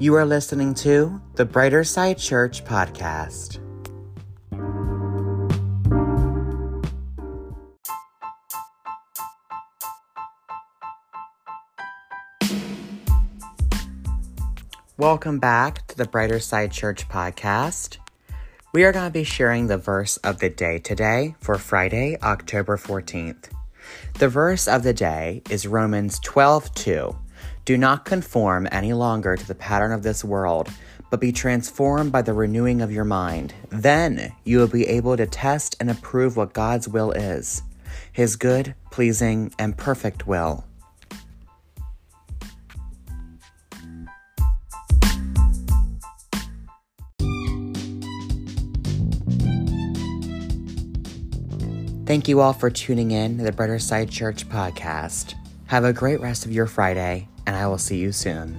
You are listening to the Brighter Side Church podcast. Welcome back to the Brighter Side Church podcast. We are going to be sharing the verse of the day today for Friday, October 14th. The verse of the day is Romans 12 2. Do not conform any longer to the pattern of this world, but be transformed by the renewing of your mind. Then you will be able to test and approve what God's will is His good, pleasing, and perfect will. Thank you all for tuning in to the Brighter Side Church podcast. Have a great rest of your Friday, and I will see you soon.